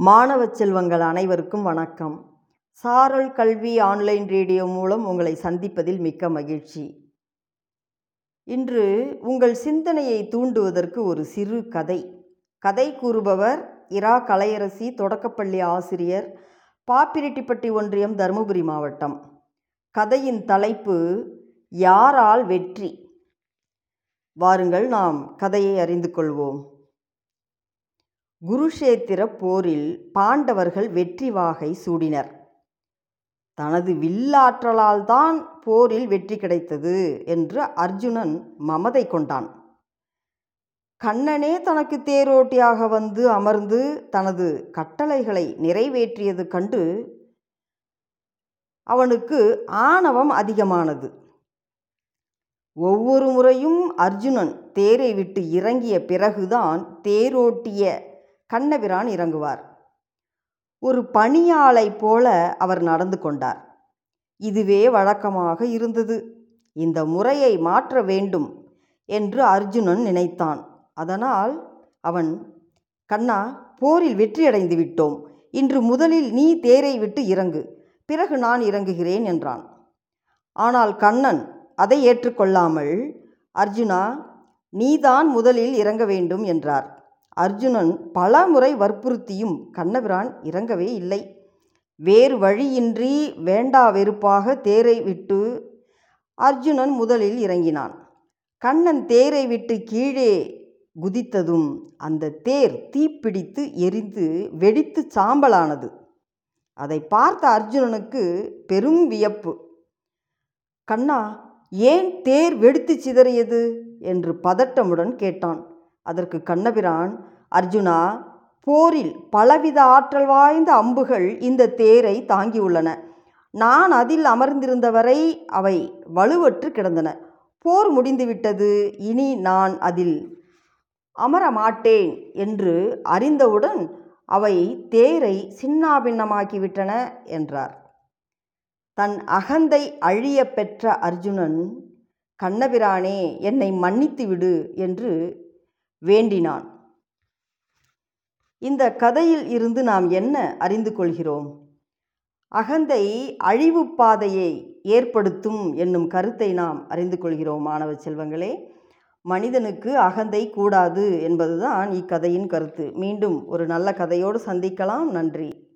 மாணவ செல்வங்கள் அனைவருக்கும் வணக்கம். சாரல் கல்வி ஆன்லைன் ரேடியோ மூலம் உங்களை சந்திப்பதில் மிக்க மகிழ்ச்சி. இன்று உங்கள் சிந்தனையை தூண்டுவதற்கு ஒரு சிறு கதை. கதை கூறுபவர் இரா கலையரசி தொடக்கப்பள்ளி ஆசிரியர் பாப்பிரெட்டிப்பட்டி ஒன்றியம் தருமபுரி மாவட்டம். கதையின் தலைப்பு யாரால் வெற்றி? வாருங்கள் நாம் கதையை அறிந்து கொள்வோம். குருஷேத்திர போரில் பாண்டவர்கள் வெற்றி வாகை சூடினர். தனது வில்லாற்றலால் தான் போரில் வெற்றி கிடைத்தது என்று அர்ஜுனன் மமதை கொண்டான். கண்ணனே தனக்கு தேரோட்டியாக வந்து அமர்ந்து தனது கட்டளைகளை நிறைவேற்றியது கண்டு அவனுக்கு ஆணவம் அதிகமானது. ஒவ்வொரு முறையும் அர்ஜுனன் தேரை விட்டு இறங்கிய பிறகுதான் தேரோட்டிய கண்ணபிரான் இறங்குவார். ஒரு பணியாளை போல அவர் நடந்து கொண்டார். இதுவே வழக்கமாக இருந்தது. இந்த முறையை மாற்ற வேண்டும் என்று அர்ஜுனன் நினைத்தான். அதனால் அவன் கண்ணா போரில் வெற்றியடைந்து விட்டோம். இன்று முதலில் நீ தேரை விட்டு இறங்கு. பிறகு நான் இறங்குகிறேன் என்றான். ஆனால் கண்ணன் அதை ஏற்றுக்கொள்ளாமல் அர்ஜுனா நீதான் முதலில் இறங்க வேண்டும் என்றார். அர்ஜுனன் பல முறை வற்புறுத்தியும் கண்ணபிரான் இறங்கவே இல்லை. வேறு வழியின்றி வேண்டா வெறுப்பாக தேரை விட்டு அர்ஜுனன் முதலில் இறங்கினான். கண்ணன் தேரை விட்டு கீழே குதித்ததும் அந்த தேர் தீப்பிடித்து எரிந்து வெடித்து சாம்பலானது. அதை பார்த்த அர்ஜுனனுக்கு பெரும் வியப்பு. கண்ணா ஏன் தேர் வெடித்து சிதறியது? என்று பதட்டமுடன் கேட்டான். அதற்கு கண்ணபிரான் அர்ஜுனா போரில் பலவித ஆற்றல் வாய்ந்த அம்புகள் இந்த தேரை தாங்கியுள்ளன. நான் அதில் அமர்ந்திருந்தவரை அவை வலுவற்று கிடந்தன. போர் முடிந்துவிட்டது இனி நான் அதில் அமர மாட்டேன் என்று அறிந்தவுடன் அவை தேரை சின்னாபின்னமாக்கிவிட்டன என்றார். தன் அகந்தை அழிய பெற்ற அர்ஜுனன் கண்ணபிரானே என்னை மன்னித்து விடு என்று வேண்டினான். இந்த கதையில் இருந்து நாம் என்ன அறிந்து கொள்கிறோம்? அகந்தை அழிவு பாதையை ஏற்படுத்தும் என்னும் கருத்தை நாம் அறிந்து கொள்கிறோம் மாணவ செல்வங்களே. மனிதனுக்கு அகந்தை கூடாது என்பதுதான் இக்கதையின் கருத்து. மீண்டும் ஒரு நல்ல கதையோடு சந்திக்கலாம். நன்றி.